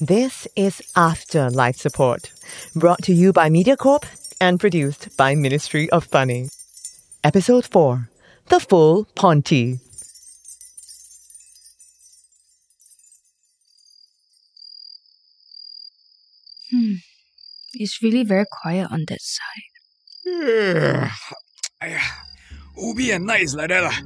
This is After Life Support, brought to you by MediaCorp and produced by Ministry of Funny. Episode 4 The Full Ponti. Hmm. It's really very quiet on that side. !aiya! Ubi at night is like that lah.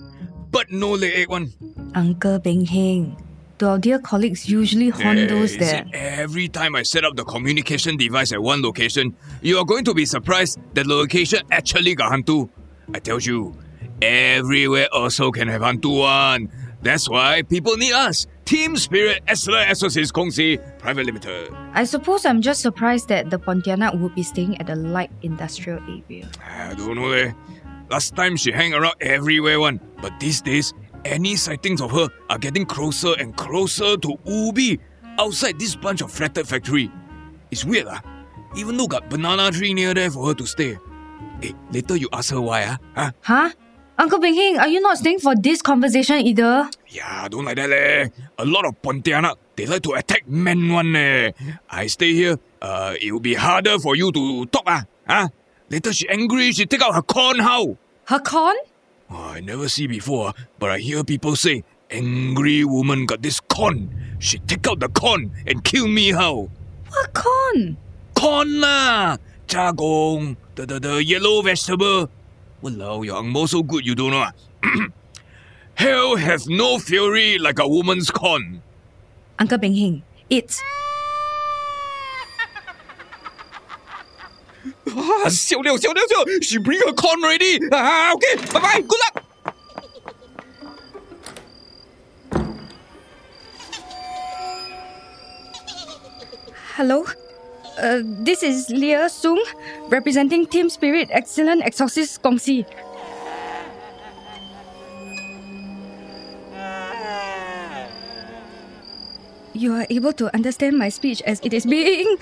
But no leg ache one. Uncle Beng Heng, do our dear colleagues usually horn Eh, those there? Every time I set up the communication device at one location, you are going to be surprised that the location actually got hantu. I tell you, everywhere also can have hantu one. That's why people need us. Team Spirit Excellent Exorcist Kongsi Private Limited. I suppose I'm just surprised that the Pontianak would be staying at the light industrial area. I don't know leh. Last time she hang around everywhere one, but these days, any sightings of her are getting closer and closer to Ubi, outside this bunch of flatted factory. It's weird lah. Even though got banana tree near there for her to stay. Hey, later you ask her why ah? Huh? Huh? Uncle Beng Heng, are you not staying for this conversation either? Yeah, don't like that leh. A lot of Pontianak, they like to attack men one leh. I stay here, uh, it will be harder for you to talk ah. Huh? Later she angry, she take out her corn how? Her con? Oh, I never see before, but I hear people say, angry woman got this corn. She take out the corn and kill me how? What con? Corn lah! Jagong, the, the, the yellow vegetable. Walao, your angmo so good you don't know ah. Hell has no fury like a woman's corn. Uncle Beng Heng, it's Ah, 小六，小六，小六, she bring her con ready. Ah, okay, bye bye, good luck. Hello, uh, this is Leia Sung, representing Team Spirit Excellent Exorcist Gong You are able to understand my speech as it is being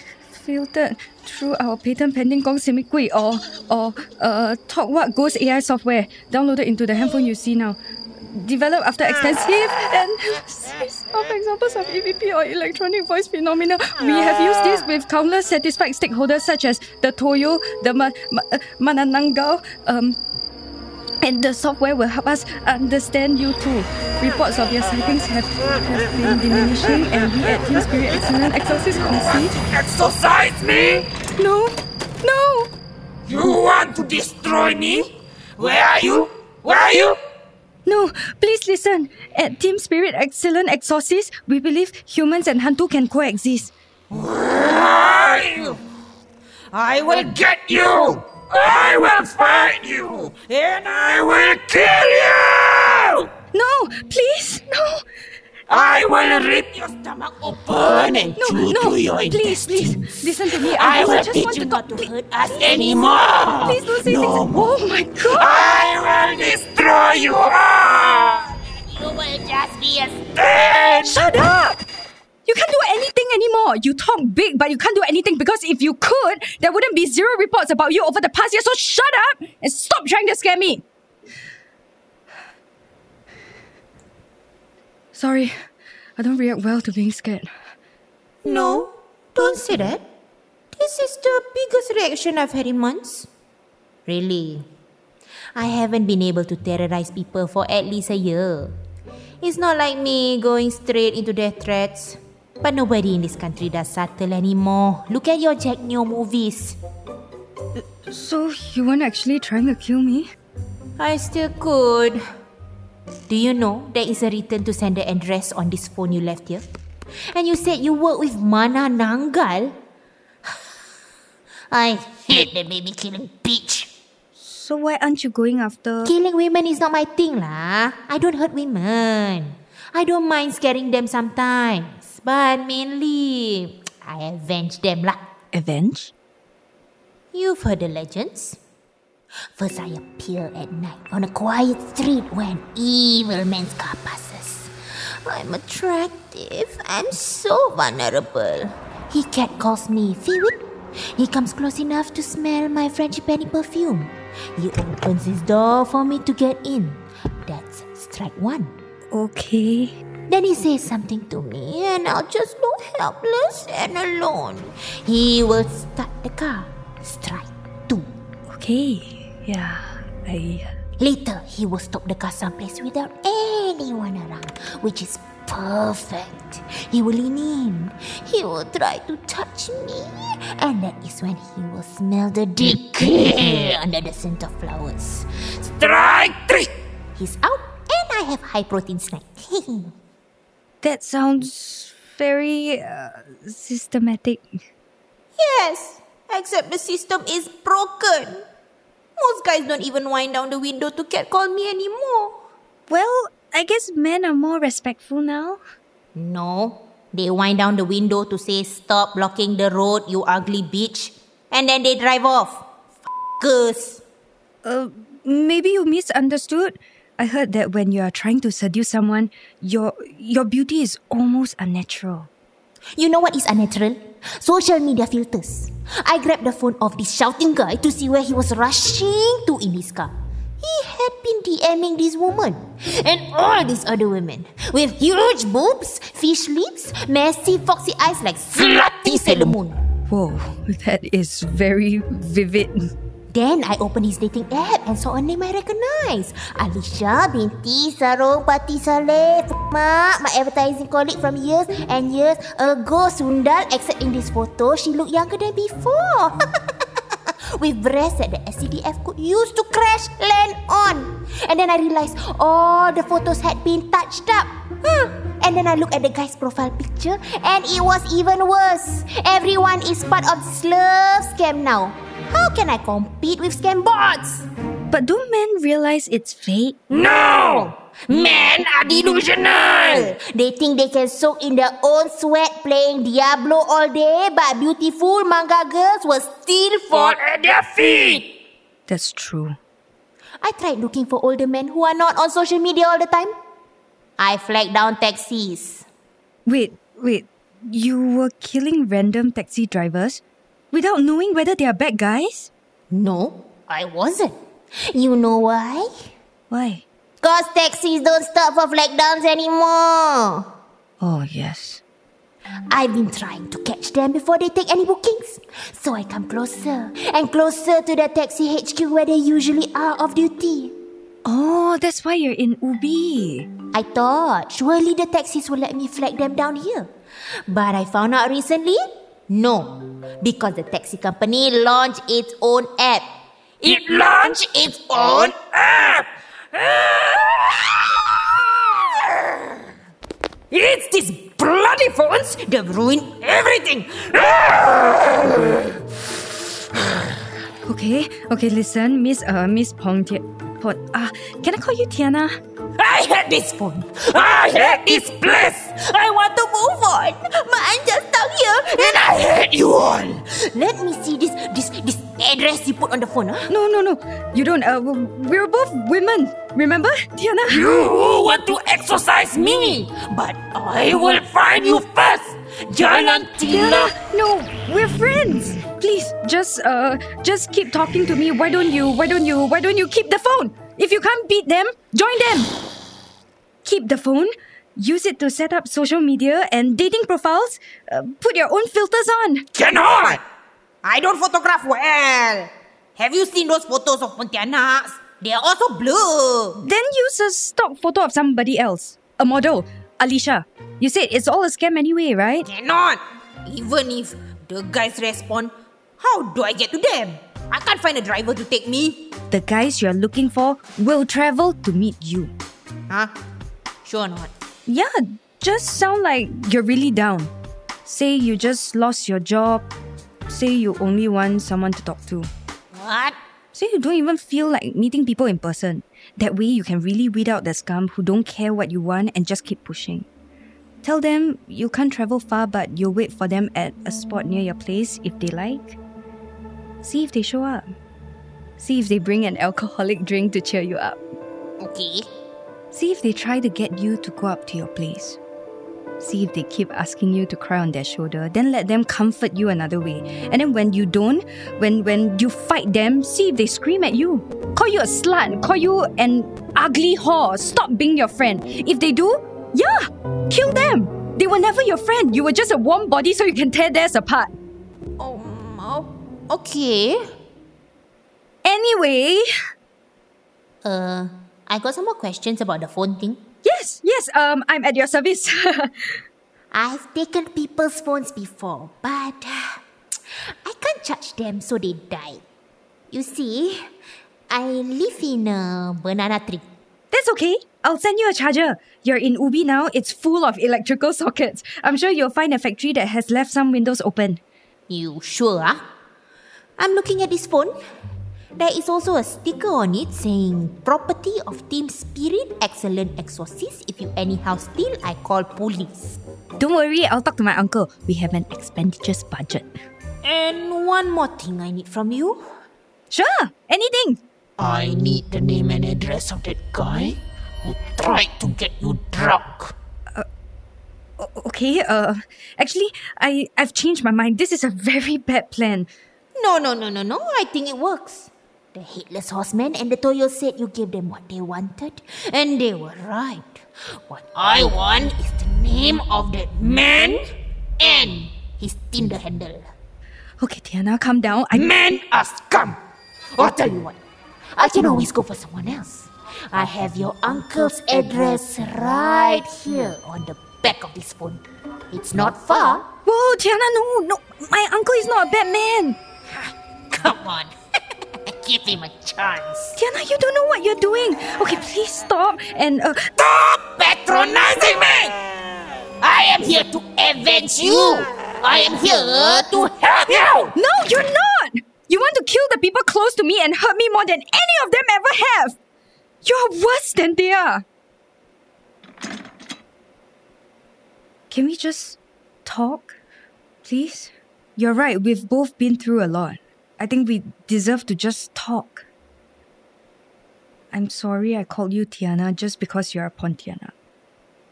filtered through our patent pending Gong Simi or or uh Talk What Goes AI software downloaded into the handphone you see now. Developed after extensive analysis of examples of EVP or electronic voice phenomena, we have used this with countless satisfied stakeholders such as the Toyol, the Ma- Ma- uh, Manananggal, um, and the software will help us understand you too. Reports of your sightings have, have been diminishing, and we at Team Spirit Excellent Exorcist Kongsi. Exorcise me! No, no, You want to destroy me? Where are you? Where are you? no, please listen. At Team Spirit Excellent Exorcist, we believe humans and Hantu can coexist. Where are you? I will get you! I will find you! And I will kill you! No, please, no, I will rip your stomach open and no, chew no, through your please, please, intestines. listen to me. I will just teach want you to not talk. to Please, hurt us anymore! please don't say no things. more. Oh my god! I will destroy you all! You will just be a stench! Shut up! You can't do anything anymore. You talk big, but you can't do anything because if you could, there wouldn't be zero reports about you over the past year. So shut up and stop trying to scare me. Sorry, I don't react well to being scared. No, don't say that. This is the biggest reaction I've had in months. Really. I haven't been able to terrorize people for at least a year. It's not like me going straight into death threats. But nobody in this country does subtle anymore. Look at your Jack Neo movies. So you weren't actually trying to kill me? I still could. Do you know there is a return to sender address on this phone you left here? And you said you work with Manananggal? I hate the baby killing bitch. So why aren't you going after? Killing women is not my thing lah. I don't hurt women. I don't mind scaring them sometimes. But mainly, I avenge them lah. Avenge? You've heard the legends. First, I appear at night on a quiet street when evil man's car passes. I'm attractive. I'm so vulnerable. He catcalls me Feewit. He comes close enough to smell my frangipani perfume. He opens his door for me to get in. That's strike one. Okay. Then he says something to me, and I'll just look helpless and alone. He will start the car. Strike two. Okay. Yeah. I. Later, he will stop the car someplace without anyone around, which is perfect. He will lean in. He will try to touch me, and that is when he will smell the decay under the scent of flowers. Strike three! He's out, and I have high protein snack. That sounds very uh, systematic. yes, except the system is broken. Most guys don't even wind down the window to catcall me anymore. Well, I guess men are more respectful now. No, they wind down the window to say, Stop blocking the road, you ugly bitch. And then they drive off. Fuckers. Uh, maybe you misunderstood. I heard that when you are trying to seduce someone, your your beauty is almost unnatural. You know what is unnatural? Social media filters. I grabbed the phone of this shouting guy to see where he was rushing to in his car. He had been DMing this woman and all these other women with huge boobs, fish lips, messy foxy eyes like slutty Sailor Moon. Whoa, that is very vivid. Then I opened his dating app and saw a name I recognize. Alicia binti Sarong Pati Saleh. Mak, my advertising colleague from years and years ago. Sundal, except in this photo, she looked younger than before. With breasts that the SCDF could use to crash land on. And then I realized all the photos had been touched up. Hmm. And then I looked at the guy's profile picture and it was even worse. Everyone is part of this love scam now. How can I compete with scam bots? But do men realize it's fake? No! Men are delusional! They think they can soak in their own sweat playing Diablo all day, but beautiful manga girls will still fall. Fall at their feet! That's true. I tried looking for older men who are not on social media all the time. I flagged down taxis. Wait, wait. You were killing random taxi drivers without knowing whether they are bad guys? No, I wasn't. You know why? Why? Cause taxis don't stop for flag downs anymore. Oh, yes. I've been trying to catch them before they take any bookings. So I come closer and closer to the taxi HQ where they usually are off duty. Oh, that's why you're in Ubi. I thought surely the taxis will let me flag them down here. But I found out recently, no. Because the taxi company launched its own app. It launched its own app! It's these bloody phones that ruin everything! Okay, okay, listen, Miss uh Miss Pong Tia Pong ah, can I call you Tiana? I hate this phone! I hate this place! I want to move on, but I'm just stuck here. And I hate you all! Let me see this this this address you put on the phone. Huh? No, no, no. You don't uh we're both women. Remember? Tiana? You want to exorcise me, but I will find you first! Jangan Tiana, no, we're friends. Please, just uh just keep talking to me. Why don't you why don't you why don't you keep the phone? If you can't beat them, join them. Keep the phone. Use it to set up social media and dating profiles. Uh, put your own filters on. Cannot! I don't photograph well. Have you seen those photos of Pontianaks? They are also blue. Then use a stock photo of somebody else. A model. Alicia. You said it's all a scam anyway, right? Cannot. Even if the guys respond, how do I get to them? I can't find a driver to take me. The guys you're looking for will travel to meet you. Huh? Sure not. Yeah, just sound like you're really down. Say you just lost your job. Say you only want someone to talk to. What? Say you don't even feel like meeting people in person. That way you can really weed out the scum who don't care what you want and just keep pushing. Tell them you can't travel far but you'll wait for them at a spot near your place if they like. See if they show up. See if they bring an alcoholic drink to cheer you up. Okay. See if they try to get you to go up to your place. See if they keep asking you to cry on their shoulder, then let them comfort you another way. And then when you don't, when when you fight them, see if they scream at you. Call you a slut, call you an ugly whore, stop being your friend. If they do, Yeah, kill them. They were never your friend. You were just a warm body so you can tear theirs apart. Okay. Anyway, Uh, I got some more questions about the phone thing. yes, yes, um, I'm at your service. I've taken people's phones before, but I can't charge them so they die. You see, I live in a banana tree. That's okay. I'll send you a charger. You're in Ubi now. It's full of electrical sockets. I'm sure you'll find a factory that has left some windows open. You sure? Ah? I'm looking at this phone. There is also a sticker on it saying property of Team Spirit Excellent Exorcist. If you anyhow steal, I call police. Don't worry, I'll talk to my uncle. We have an expenditures budget. And one more thing I need from you. Sure, anything. I need the name and address of that guy who tried to get you drunk. O- okay, uh, actually, I, I've changed my mind. This is a very bad plan. No, no, no, no, no. I think it works. The headless horseman and the Toyol said you gave them what they wanted, and they were right. What I want is the name of that man and his Tinder handle. Okay, Tiana, calm down. I Men are scum. I'll tell you what. I can always go for someone else. I have your uncle's address right here on the back of this phone. It's not far. Whoa, Tiana, no, no. My uncle is not a bad man. Come on. Give him a chance. Tiana, you don't know what you're doing. Okay, please stop and uh, Stop patronizing me! I am here to avenge you. I am here to help you. No, you're not! You want to kill the people close to me and hurt me more than any of them ever have! You're worse than they are! Can we just talk? Please? You're right, we've both been through a lot. I think we deserve to just talk. I'm sorry I called you Tiana just because you're a Pontiana.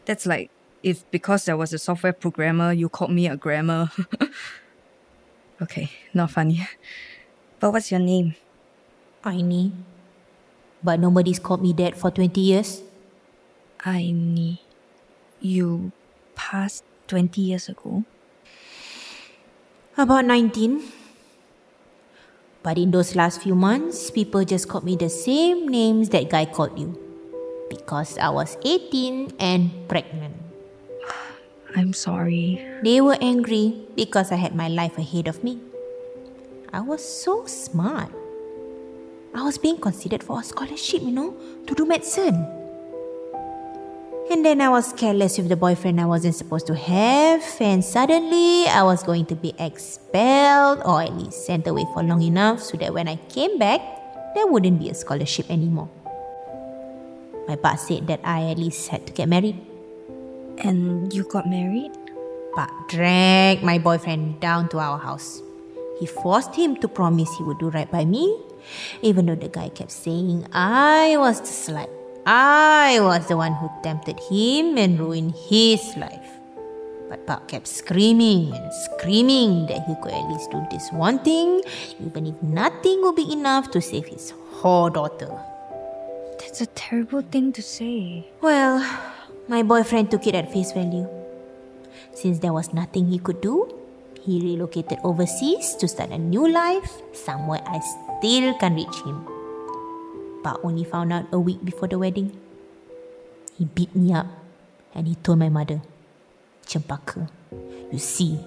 That's like if because I was a software programmer, you called me a grammar. okay, not funny. But what's your name? Aini. But nobody's called me that for 20 years. Aini. You passed 20 years ago? About 19. But in those last few months, people just called me the same names that guy called you. Because I was 18 and pregnant. I'm sorry. They were angry because I had my life ahead of me. I was so smart. I was being considered for a scholarship, you know, to do medicine. And then I was careless with the boyfriend I wasn't supposed to have, and suddenly I was going to be expelled or at least sent away for long enough so that when I came back, there wouldn't be a scholarship anymore. My pa said that I at least had to get married. And you got married? Pak dragged my boyfriend down to our house. He forced him to promise he would do right by me, even though the guy kept saying I was the slut. I was the one who tempted him and ruined his life. But Pak kept screaming and screaming that he could at least do this one thing, even if nothing would be enough to save his whole daughter. That's a terrible thing to say. Well, my boyfriend took it at face value. Since there was nothing he could do, he relocated overseas to start a new life somewhere I still can't reach him. But only found out a week before the wedding. He beat me up and he told my mother, Cempaka, you see,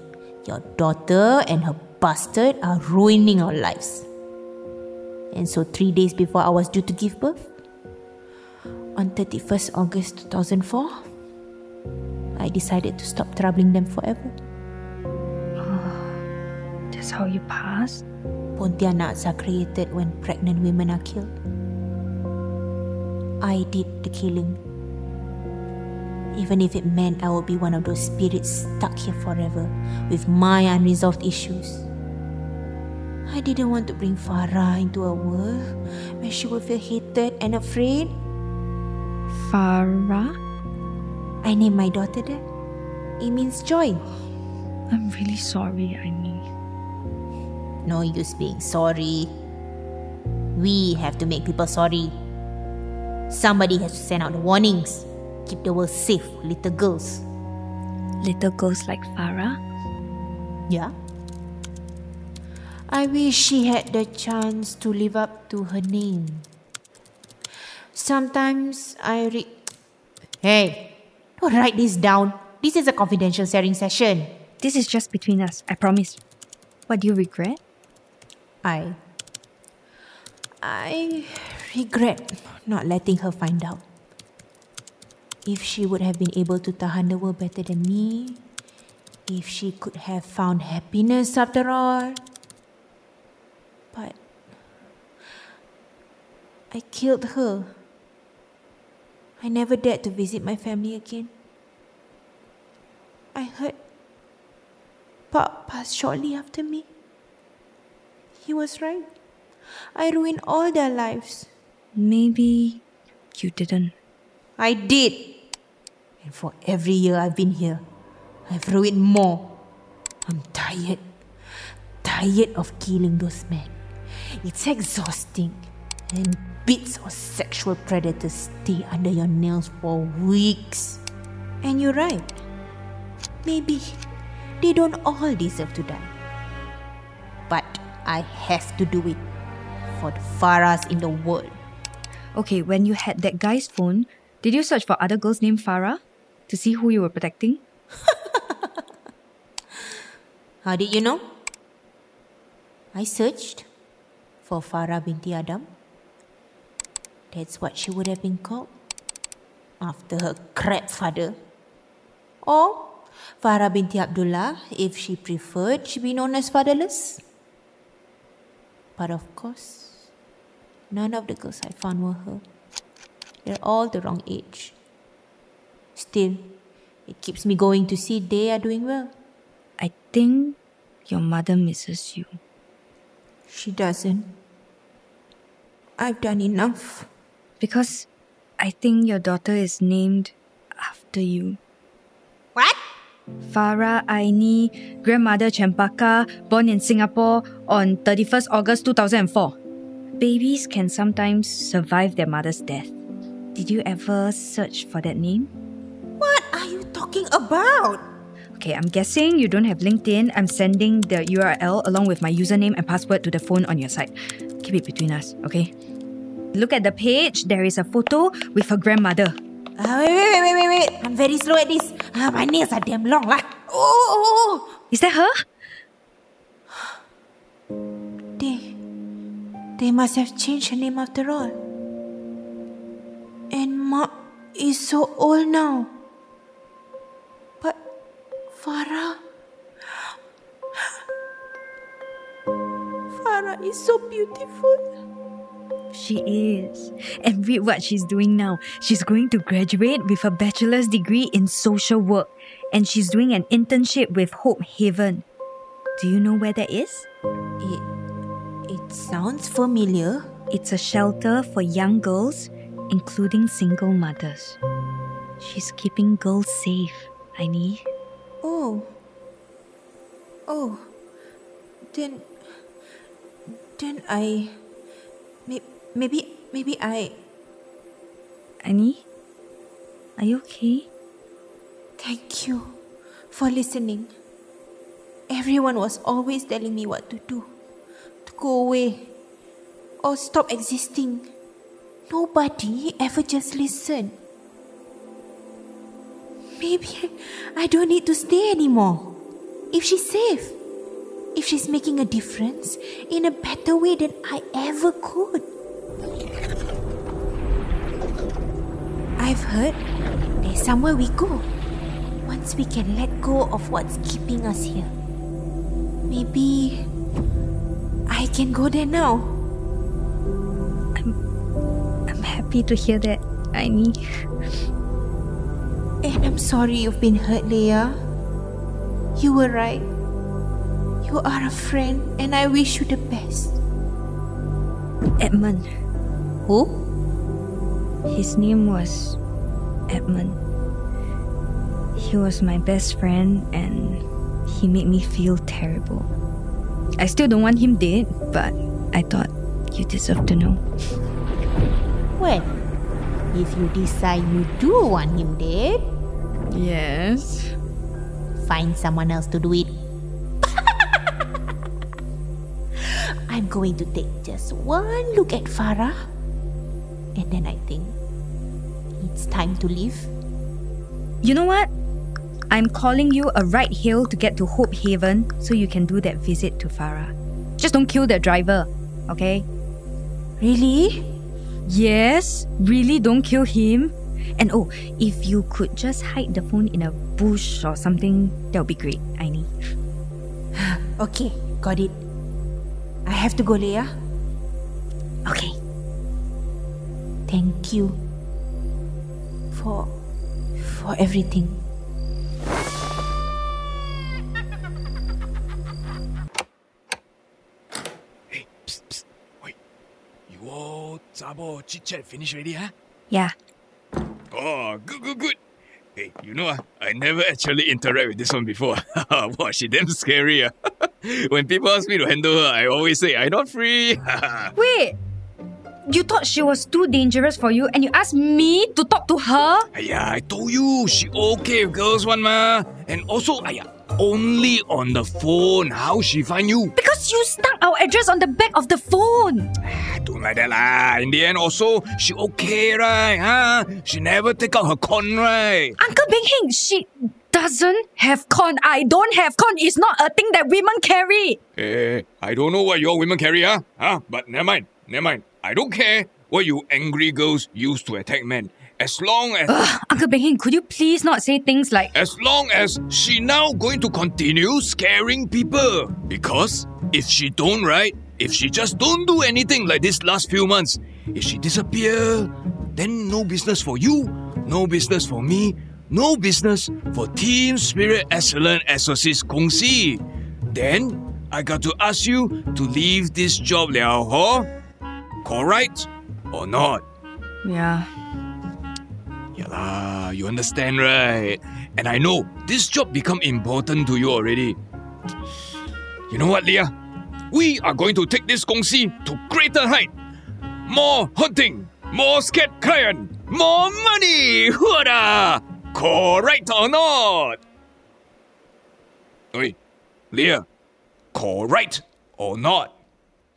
your daughter and her bastard are ruining our lives. And so, three days before I was due to give birth, on 31st August 2004, I decided to stop troubling them forever. That's how you passed? Pontianaks are created when pregnant women are killed. I did the killing. Even if it meant I would be one of those spirits stuck here forever with my unresolved issues. I didn't want to bring Farah into a world where she would feel hated and afraid. Farah? I named my daughter that. It means joy. I'm really sorry, Aini. No use being sorry. We have to make people sorry. Somebody has to send out the warnings. keep the world safe, little girls. Little girls like Farah? Yeah. I wish she had the chance to live up to her name. Sometimes I read. Hey, don't write this down. This is a confidential sharing session. This is just between us, I promise. What do you regret? I. I regret not letting her find out. If she would have been able to tahan the world better than me, if she could have found happiness after all. But I killed her. I never dared to visit my family again. I heard Pop passed shortly after me. He was right. I ruined all their lives. Maybe you didn't. I did. And for every year I've been here, I've ruined more. I'm tired. Tired of killing those men. It's exhausting. And bits of sexual predators stay under your nails for weeks. And you're right. Maybe they don't all deserve to die. But I have to do it for the Farahs in the world. Okay, when you had that guy's phone, did you search for other girls named Farah to see who you were protecting? How did you know? I searched for Farah binti Adam. That's what she would have been called after her crap father. Or Farah binti Abdullah if she preferred to be known as fatherless. But of course, none of the girls I found were her. They're all the wrong age. Still, it keeps me going to see they are doing well. I think your mother misses you. She doesn't. I've done enough. Because I think your daughter is named after you. What? Farah Aini, grandmother Chempaka, born in Singapore on 31st August 2004. Babies can sometimes survive their mother's death. Did you ever search for that name? What are you talking about? Okay, I'm guessing you don't have LinkedIn. I'm sending the URL along with my username and password to the phone on your side. Keep it between us, okay? Look at the page. There is a photo with her grandmother. Uh, wait, wait, wait, wait, wait. I'm very slow at this. Uh, my nails are damn long. Lah. Oh, oh, oh. Is that her? They must have changed her name after all. And Ma is so old now. But Farah, Farah is so beautiful. She is. And read what she's doing now. She's going to graduate with a bachelor's degree in social work. And she's doing an internship with Hope Haven. Do you know where that is? It, sounds familiar. It's a shelter for young girls, including single mothers. She's keeping girls safe, Aini. Oh. Oh. Then. Then I. Maybe, maybe, maybe I. Aini? Are you okay? Thank you for listening. Everyone was always telling me what to do go away or stop existing. Nobody ever just listened. Maybe I don't need to stay anymore. If she's safe, if she's making a difference in a better way than I ever could. I've heard there's somewhere we go once we can let go of what's keeping us here. Maybe can go there now. I'm I'm happy to hear that, Aini. And I'm sorry you've been hurt, Leia. You were right. You are a friend, and I wish you the best. Edmund. Who? His name was Edmund. He was my best friend and he made me feel terrible. I still don't want him dead, but I thought you deserve to know. When? if you decide you do want him dead, Yes. find someone else to do it. I'm going to take just one look at Farah, and then I think it's time to leave. You know what? I'm calling you a ride hail to get to Hope Haven so you can do that visit to Farah. Just don't kill the driver, okay? Really? Yes, really don't kill him. And oh, if you could just hide the phone in a bush or something, that would be great, Aini. Okay, got it. I have to go, Leia. Okay. Thank you for for everything. Zabo chit chat finish already, huh? Yeah. Oh, good, good, good. Hey, you know, I never actually interact with this one before. wow, she damn scary. ah. when people ask me to handle her, I always say, I'm not free. Wait! You thought she was too dangerous for you and you asked me to talk to her? Aya, I told you, she okay with girls one ma. And also, aya, only on the phone. How she find you? Because you stuck our address on the back of the phone. Ah, Don't like that lah. In the end, also, she okay, right? Huh? She never take out her con, right? Uncle Beng Heng, she doesn't have con. I don't have con. It's not a thing that women carry. Eh, I don't know what your women carry, huh? Huh? But never mind, never mind. I don't care what you angry girls use to attack men. As long as Ugh, Uncle Beng Heng, could you please not say things like, as long as she now going to continue scaring people. Because if she don't, right? If she just don't do anything like this last few months, if she disappear, then no business for you, no business for me, no business for Team Spirit Excellent Associates Kongsi. Then I got to ask you to leave this job, Liao Ho. Correct or not? Yeah lah, you understand right? And I know this job become important to you already. You know what, Leia? We are going to take this Kongsi to greater height. More hunting, more scared client, more money. Hurrah! Correct or not? Oi, Leia, correct or not?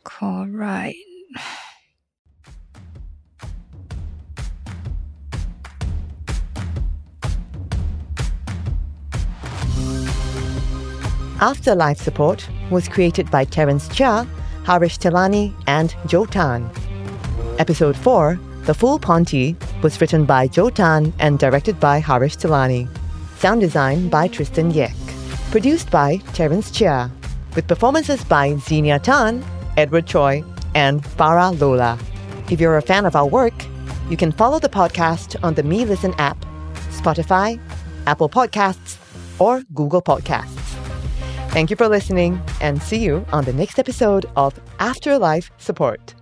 correct. Afterlife Support was created by Terence Chia, Haresh Tilani, and Jo Tan. Episode 4, The Full Ponti, was written by Jo Tan and directed by Haresh Tilani. Sound design by Tristen Yeak. Produced by Terence Chia. With performances by Xenia Tan, Edward Choy, and Farah Lolah. If you're a fan of our work, you can follow the podcast on the Melisten app, Spotify, Apple Podcasts, or Google Podcasts. Thank you for listening and see you on the next episode of Afterlife Support.